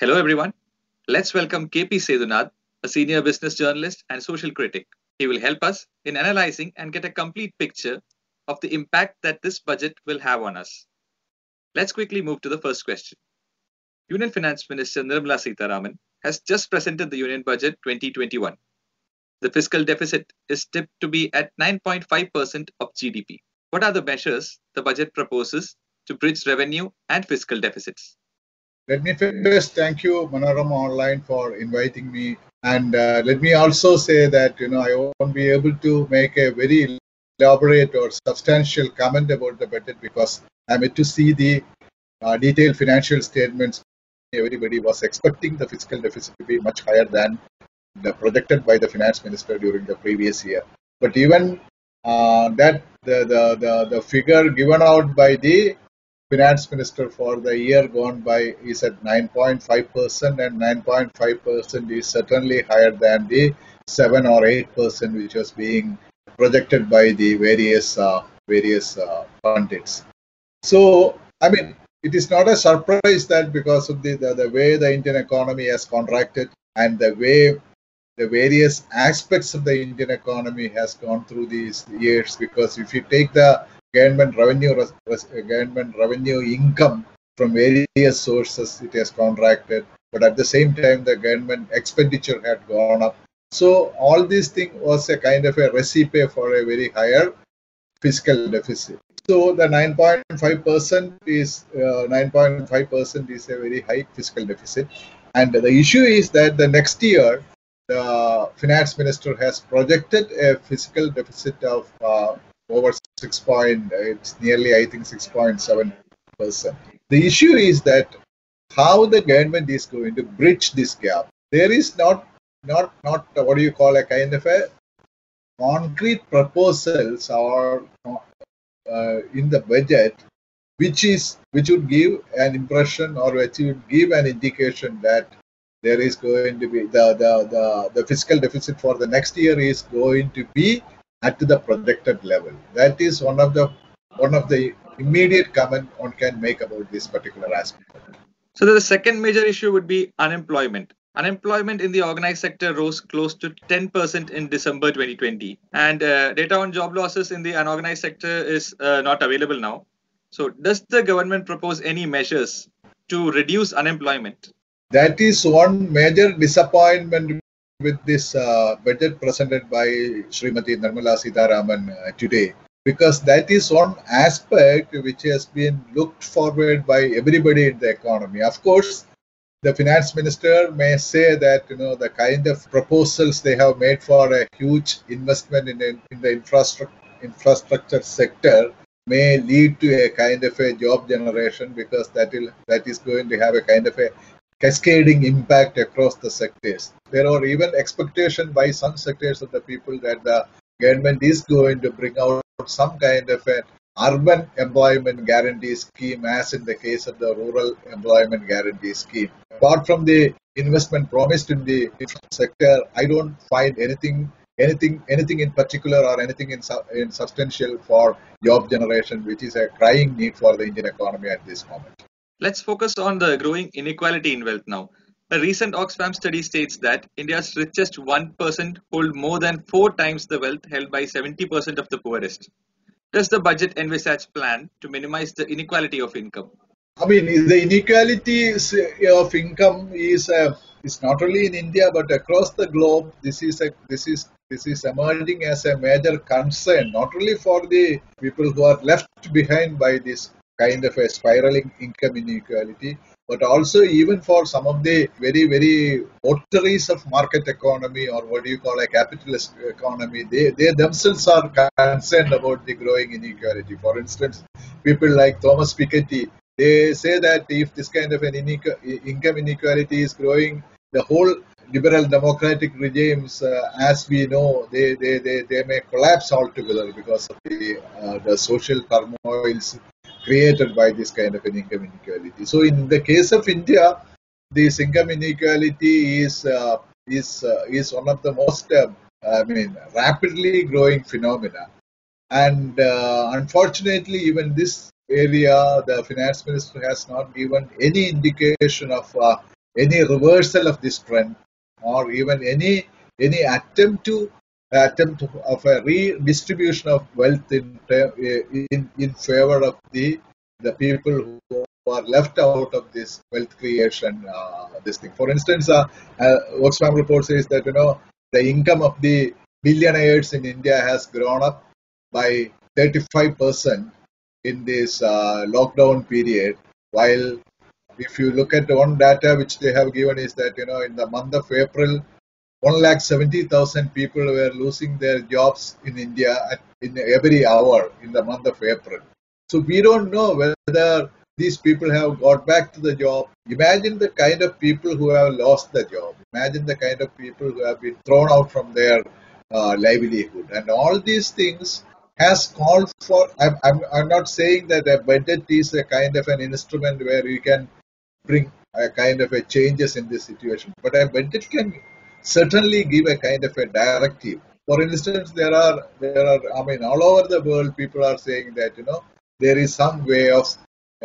Hello, everyone. Let's welcome KP Sethunath, a senior business journalist and social critic. He will help us in analyzing and get a complete picture of the impact that this budget will have on us. Let's quickly move to the first question. Union Finance Minister Nirmala Sitharaman has just presented the Union Budget 2021. The fiscal deficit is tipped to be at 9.5% of GDP. What are the measures the budget proposes to bridge revenue and fiscal deficits? Let me first thank you, Manorama Online, for inviting me. And uh, let me also say that you know I won't be able to make a very elaborate or substantial comment about the budget because I'm yet to see the uh, detailed financial statements. Everybody was expecting the fiscal deficit to be much higher than the projected by the finance minister during the previous year. But even uh, that the, the, the, the figure given out by the finance minister for the year gone by is at 9.5% and 9.5% is certainly higher than the 7 or 8% which was being projected by the various uh, various uh, pundits. So, I mean, it is not a surprise that because of the, the, the way the Indian economy has contracted and the way the various aspects of the Indian economy has gone through these years, because if you take the government revenue government revenue income from various sources it has contracted but at the same time the government expenditure had gone up. So all these things was a kind of a recipe for a very higher fiscal deficit. So the 9.5% is uh, 9.5% is a very high fiscal deficit. And the issue is that the next year the finance minister has projected a fiscal deficit of uh, over 6 point, it's nearly, I think, 6.7%. The issue is that how the government is going to bridge this gap. There is not, not, not what do you call a kind of a concrete proposals or uh, in the budget which is which would give an impression or which would give an indication that there is going to be the, the, the, the fiscal deficit for the next year is going to be at the projected level. That is one of the one of the immediate comment one can make about this particular aspect. So the second major issue would be unemployment. Unemployment in the organized sector rose close to 10% in December 2020, and uh, data on job losses in the unorganized sector is uh, not available now. So, does the government propose any measures to reduce unemployment? That is one major disappointment with this uh, budget presented by Srimati Nirmala Sitharaman uh, today because that is one aspect which has been looked forward by everybody in the economy. Of course, the finance minister may say that you know the kind of proposals they have made for a huge investment in, in the infrastructure infrastructure sector may lead to a kind of a job generation because that will that is going to have a kind of a cascading impact across the sectors. There are even expectation by some sectors of the people that the government is going to bring out some kind of an urban employment guarantee scheme as in the case of the rural employment guarantee scheme. Apart from the investment promised in the sector, I don't find anything anything anything in particular or anything in, in substantial for job generation which is a crying need for the Indian economy at this moment. Let's focus on the growing inequality in wealth now. A recent Oxfam study states that India's richest 1% hold more than four times the wealth held by 70% of the poorest. Does the budget envisage plan to minimize the inequality of income? I mean, the inequality of income is uh, is not only in India but across the globe. This is a this is this is emerging as a major concern, not only for the people who are left behind by this kind of a spiraling income inequality, but also even for some of the very, very votaries of market economy or what do you call a capitalist economy, they, they themselves are concerned about the growing inequality. For instance, people like Thomas Piketty, they say that if this kind of an income inequality is growing, the whole liberal democratic regimes, uh, as we know, they, they, they, they may collapse altogether because of the, uh, the social turmoils created by this kind of an income inequality. So in the case of India, this income inequality is uh, is uh, is one of the most uh, I mean rapidly growing phenomena, and uh, unfortunately, even this area, the finance minister has not given any indication of uh, any reversal of this trend or even any any attempt to attempt of a redistribution of wealth in in, in favor of the the people who are left out of this wealth creation uh, this thing. For instance uh, uh, oxfam report says that you know the income of the billionaires in india has grown up by 35% in this uh, lockdown period while if you look at one data which they have given is that you know in the month of april 1 lakh 70,000 people were losing their jobs in India at, in every hour in the month of April. So we don't know whether these people have got back to the job. Imagine the kind of people who have lost the job. Imagine the kind of people who have been thrown out from their uh, livelihood. And all these things has called for, I'm, I'm, I'm not saying that a budget is a kind of an instrument where you can bring a kind of a changes in this situation. But a budget can certainly give a kind of a directive. For instance, there are there are I mean all over the world people are saying that you know there is some way of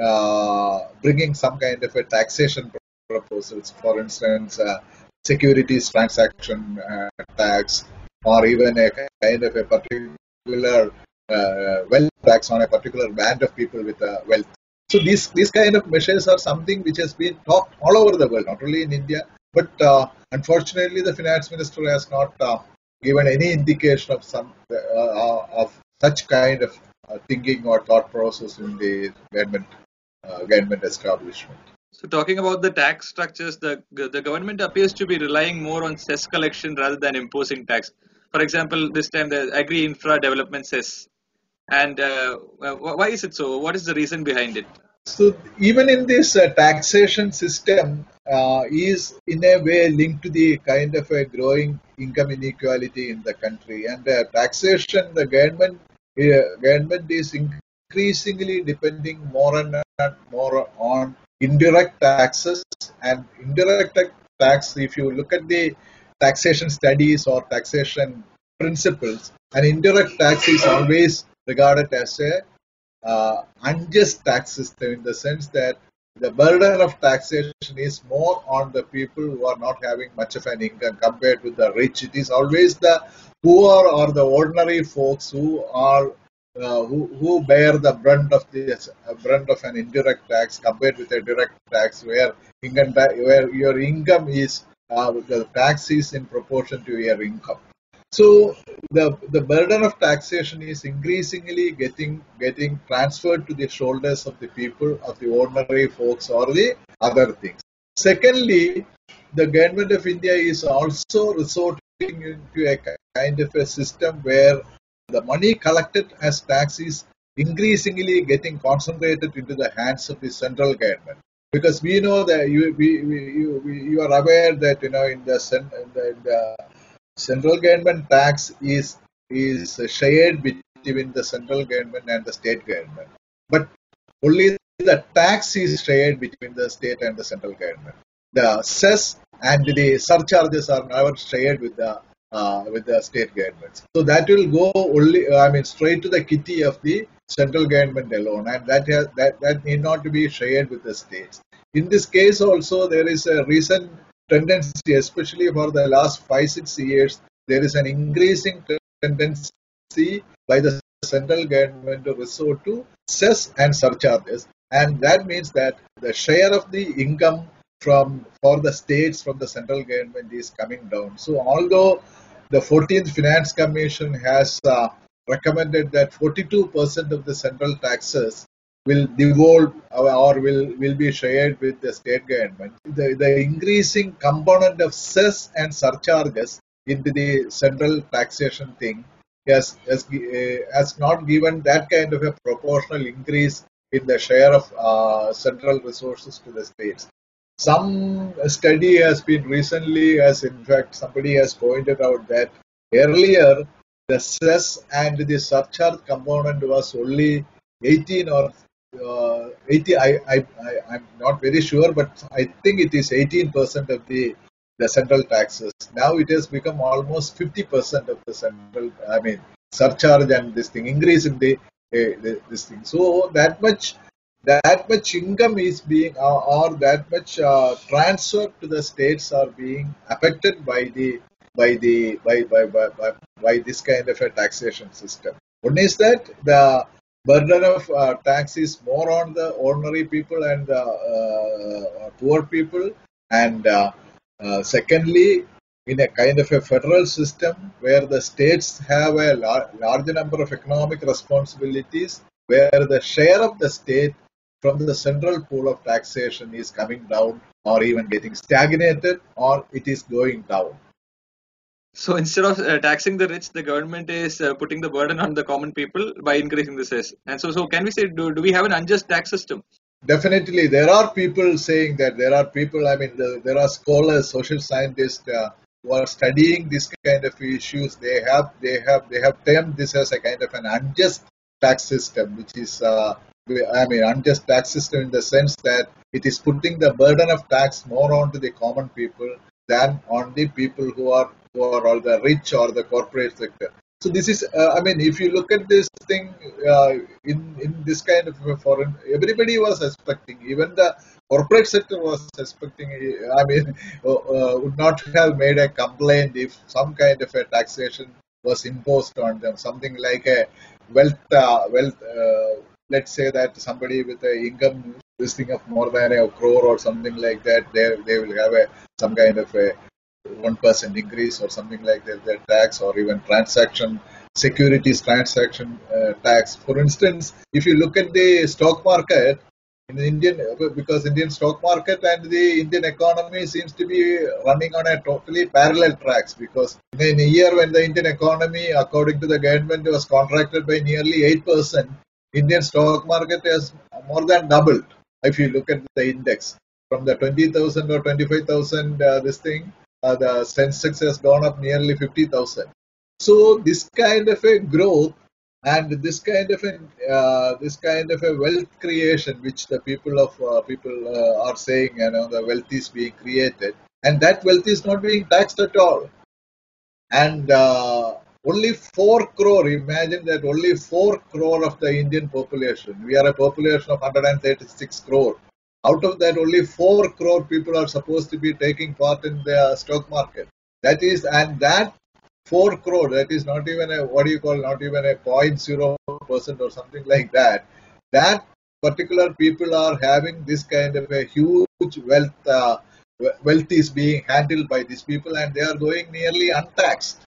uh, bringing some kind of a taxation proposals. For instance, uh, securities transaction uh, tax or even a kind of a particular uh, wealth tax on a particular band of people with uh, wealth. So these these kind of measures are something which has been talked all over the world, not only in India, but uh, unfortunately, the finance minister has not uh, given any indication of some uh, uh of such kind of uh, thinking or thought process in the government uh, government establishment. So, talking about the tax structures, the the government appears to be relying more on cess collection rather than imposing tax. For example, this time the Agri Infra Development Cess. And why is it so? What is the reason behind it? So even in this uh, taxation system uh, is in a way linked to the kind of a growing income inequality in the country. And uh, taxation, the government uh, government is increasingly depending more and more on indirect taxes and indirect tax. If you look at the taxation studies or taxation principles, an indirect tax is always regarded as a uh, unjust tax system in the sense that the burden of taxation is more on the people who are not having much of an income compared with the rich. It is always the poor or the ordinary folks who are uh, who, who bear the brunt of this uh, brunt of an indirect tax compared with a direct tax, where income where your income is uh, the tax is in proportion to your income. So the the burden of taxation is increasingly getting getting transferred to the shoulders of the people, of the ordinary folks, or the other things. Secondly, the government of India is also resorting into a kind of a system where the money collected as tax is increasingly getting concentrated into the hands of the central government because we know that you we, we, you, you are aware that you know in the, in the, in the central government tax is is shared between the central government and the state government, but only the tax is shared between the state and the central government. The cess and the surcharges are never shared with the uh, with the state governments. So that will go only, I mean, straight to the kitty of the central government alone, and that has, that that need not to be shared with the states. In this case, also there is a recent tendency, especially for the last five, six years, there is an increasing tendency by the central government to resort to cess and surcharges. And that means that the share of the income from for the states from the central government is coming down. So although the 14th Finance Commission has uh, recommended that 42% of the central taxes will devolve or will, will be shared with the state government. The, the increasing component of cess and surcharges into the central taxation thing has, has, uh, has not given that kind of a proportional increase in the share of uh, central resources to the states. Some study has been recently, as in fact somebody has pointed out that earlier the cess and the surcharge component was only 18 or uh, 80 I, I, I am not very sure but i think it is 18 percent of the the central taxes now it has become almost 50 percent of the central i mean surcharge and this thing increase in the, uh, this thing so that much that much income is being or, or that much uh, transfer to the states are being affected by the by the by by, by, by, by this kind of a taxation system. One is that the burden of uh, tax is more on the ordinary people and the uh, poor people, and uh, uh, secondly, in a kind of a federal system where the states have a lar- large number of economic responsibilities, where the share of the state from the central pool of taxation is coming down or even getting stagnated or it is going down. So instead of uh, taxing the rich, the government is uh, putting the burden on the common people by increasing the cess. And so, so can we say, do, do we have an unjust tax system? Definitely, there are people saying that there are people. I mean, the, there are scholars, social scientists uh, who are studying this kind of issues. They have, they have, they have termed this as a kind of an unjust tax system, which is uh, I mean, unjust tax system in the sense that it is putting the burden of tax more onto the common people than on the people who are are all the rich or the corporate sector. So this is, uh, I mean, if you look at this thing uh, in in this kind of foreign, everybody was expecting, even the corporate sector was expecting. I mean, uh, uh, would not have made a complaint if some kind of a taxation was imposed on them, something like a wealth uh, wealth uh, let's say that somebody with an income this thing of more than a crore or something like that, they they will have a some kind of a one percent increase or something like that, their tax or even transaction securities transaction uh, tax. For instance, if you look at the stock market in the Indian, because Indian stock market and the Indian economy seems to be running on a totally parallel tracks. Because in a year when the Indian economy, according to the government, was contracted by nearly eight percent, Indian stock market has more than doubled. If you look at the index from the 20,000 or 25,000, uh, this thing, the Sensex has gone up nearly 50,000. So this kind of a growth and this kind of a uh, this kind of a wealth creation, which the people of uh, people uh, are saying, you know, the wealth is being created, and that wealth is not being taxed at all. And uh, only 4 crore, imagine that only 4 crore of the Indian population, we are a population of 136 crore. Out of that, only 4 crore people are supposed to be taking part in the stock market. That is, and that 4 crore, that is not even a, what do you call, not even a 0.0% or something like that. That particular people are having this kind of a huge wealth, uh, wealth is being handled by these people and they are going nearly untaxed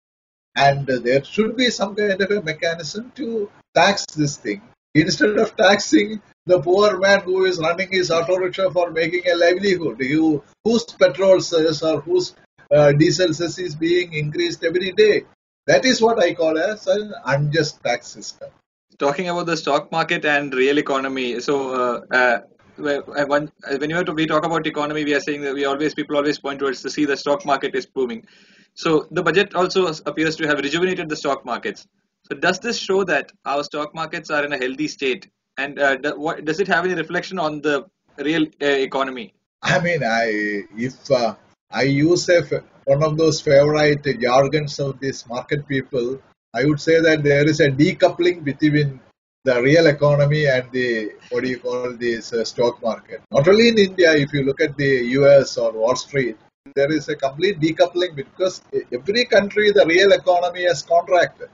and there should be some kind of a mechanism to tax this thing instead of taxing the poor man who is running his auto rickshaw for making a livelihood who, whose petrol cess or whose uh, diesel cess is being increased every day that is what i call as an unjust tax system talking about the stock market and real economy so uh, uh, when you have to we talk about economy we are saying that we always people always point towards to see the stock market is booming so the budget also appears to have rejuvenated the stock markets. So does this show that our stock markets are in a healthy state? And uh, do, what, does it have any reflection on the real uh, economy? I mean, I if uh, I use a, one of those favorite jargons of these market people, I would say that there is a decoupling between the real economy and the what do you call this uh, stock market. Not only in India, if you look at the U.S. or Wall Street, there is a complete decoupling because every country, the real economy has contracted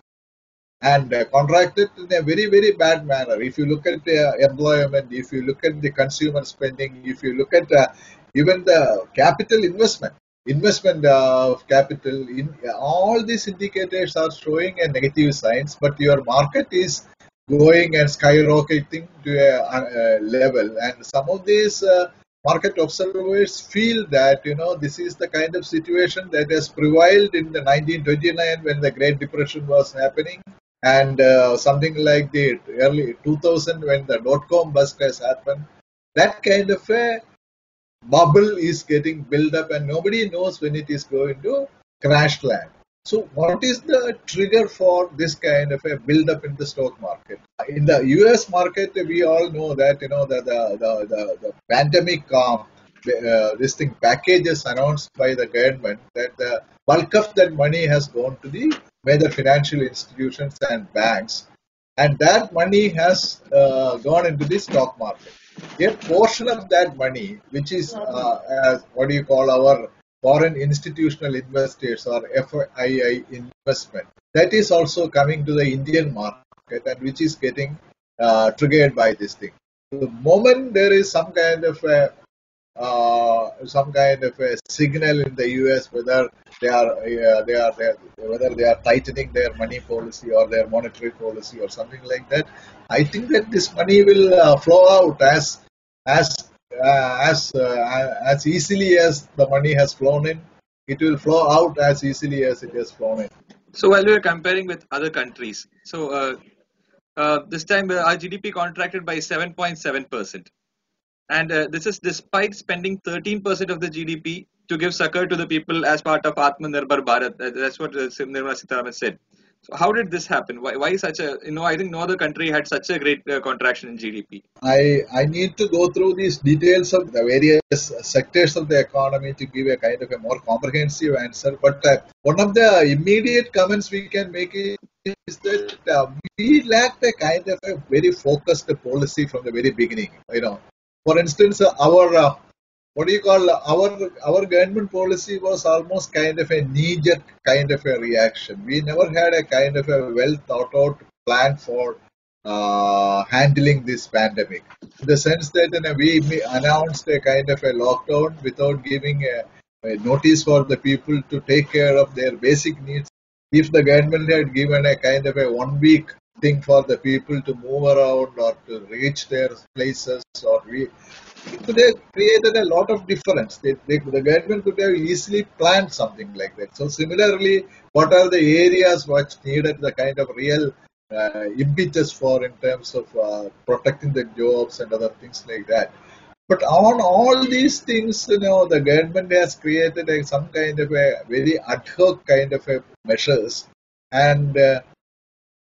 and uh, contracted in a very, very bad manner. If you look at the employment, if you look at the consumer spending, if you look at uh, even the capital investment, investment of capital, in all these indicators are showing a negative signs, but your market is going and skyrocketing to a, a level, and some of these uh, market observers feel that you know this is the kind of situation that has prevailed in the 1929 when the Great Depression was happening, and uh, something like the early 2000 when the dot-com bust has happened. That kind of a bubble is getting built up, and nobody knows when it is going to crash land. So, what is the trigger for this kind of a build-up in the stock market? In the U.S. market, we all know that you know the the the, the, the pandemic um, uh, this thing packages announced by the government that the bulk of that money has gone to the major financial institutions and banks, and that money has uh, gone into the stock market. a portion of that money, which is uh, as what do you call our foreign institutional investors or FII investment, that is also coming to the Indian market and which is getting uh, triggered by this thing. The moment there is some kind of a uh, some kind of a signal in the US whether they are uh, they are whether they are tightening their money policy or their monetary policy or something like that. I think that this money will uh, flow out as as uh, as uh, as easily as the money has flown in. It will flow out as easily as it has flown in. So while we are comparing with other countries, so uh, this time our GDP contracted by 7.7 percent and uh, this is despite spending 13% of the GDP to give succor to the people as part of Atmanirbhar Bharat. That's what uh, Nirmala said. So how did this happen? Why, why such a, you know, I think no other country had such a great uh, contraction in GDP. I, I need to go through these details of the various sectors of the economy to give a kind of a more comprehensive answer. But uh, one of the immediate comments we can make is that uh, we lacked a kind of a very focused policy from the very beginning. You know, for instance, our uh, what do you call our our government policy was almost kind of a knee-jerk kind of a reaction. We never had a kind of a well thought out plan for uh, handling this pandemic. In the sense that you know, we announced a kind of a lockdown without giving a, a notice for the people to take care of their basic needs. If the government had given a kind of a one week thing for the people to move around or to reach their places or could have created a lot of difference. They, they, the government could have easily planned something like that. So similarly, what are the areas which needed the kind of real uh, impetus for in terms of uh, protecting the jobs and other things like that. But on all these things, you know, the government has created a, some kind of a very ad hoc kind of a measures, and uh,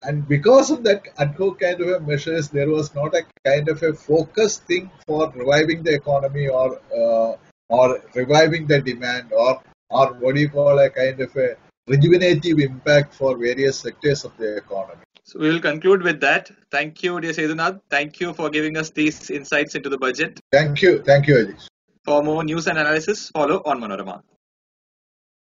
and because of that ad hoc kind of a measures, there was not a kind of a focused thing for reviving the economy or uh, or reviving the demand or or what do you call a kind of a rejuvenative impact for various sectors of the economy. So we will conclude with that. Thank you, dear Sethunath. Thank you for giving us these insights into the budget. Thank you. Thank you. For more news and analysis, follow on Manorama.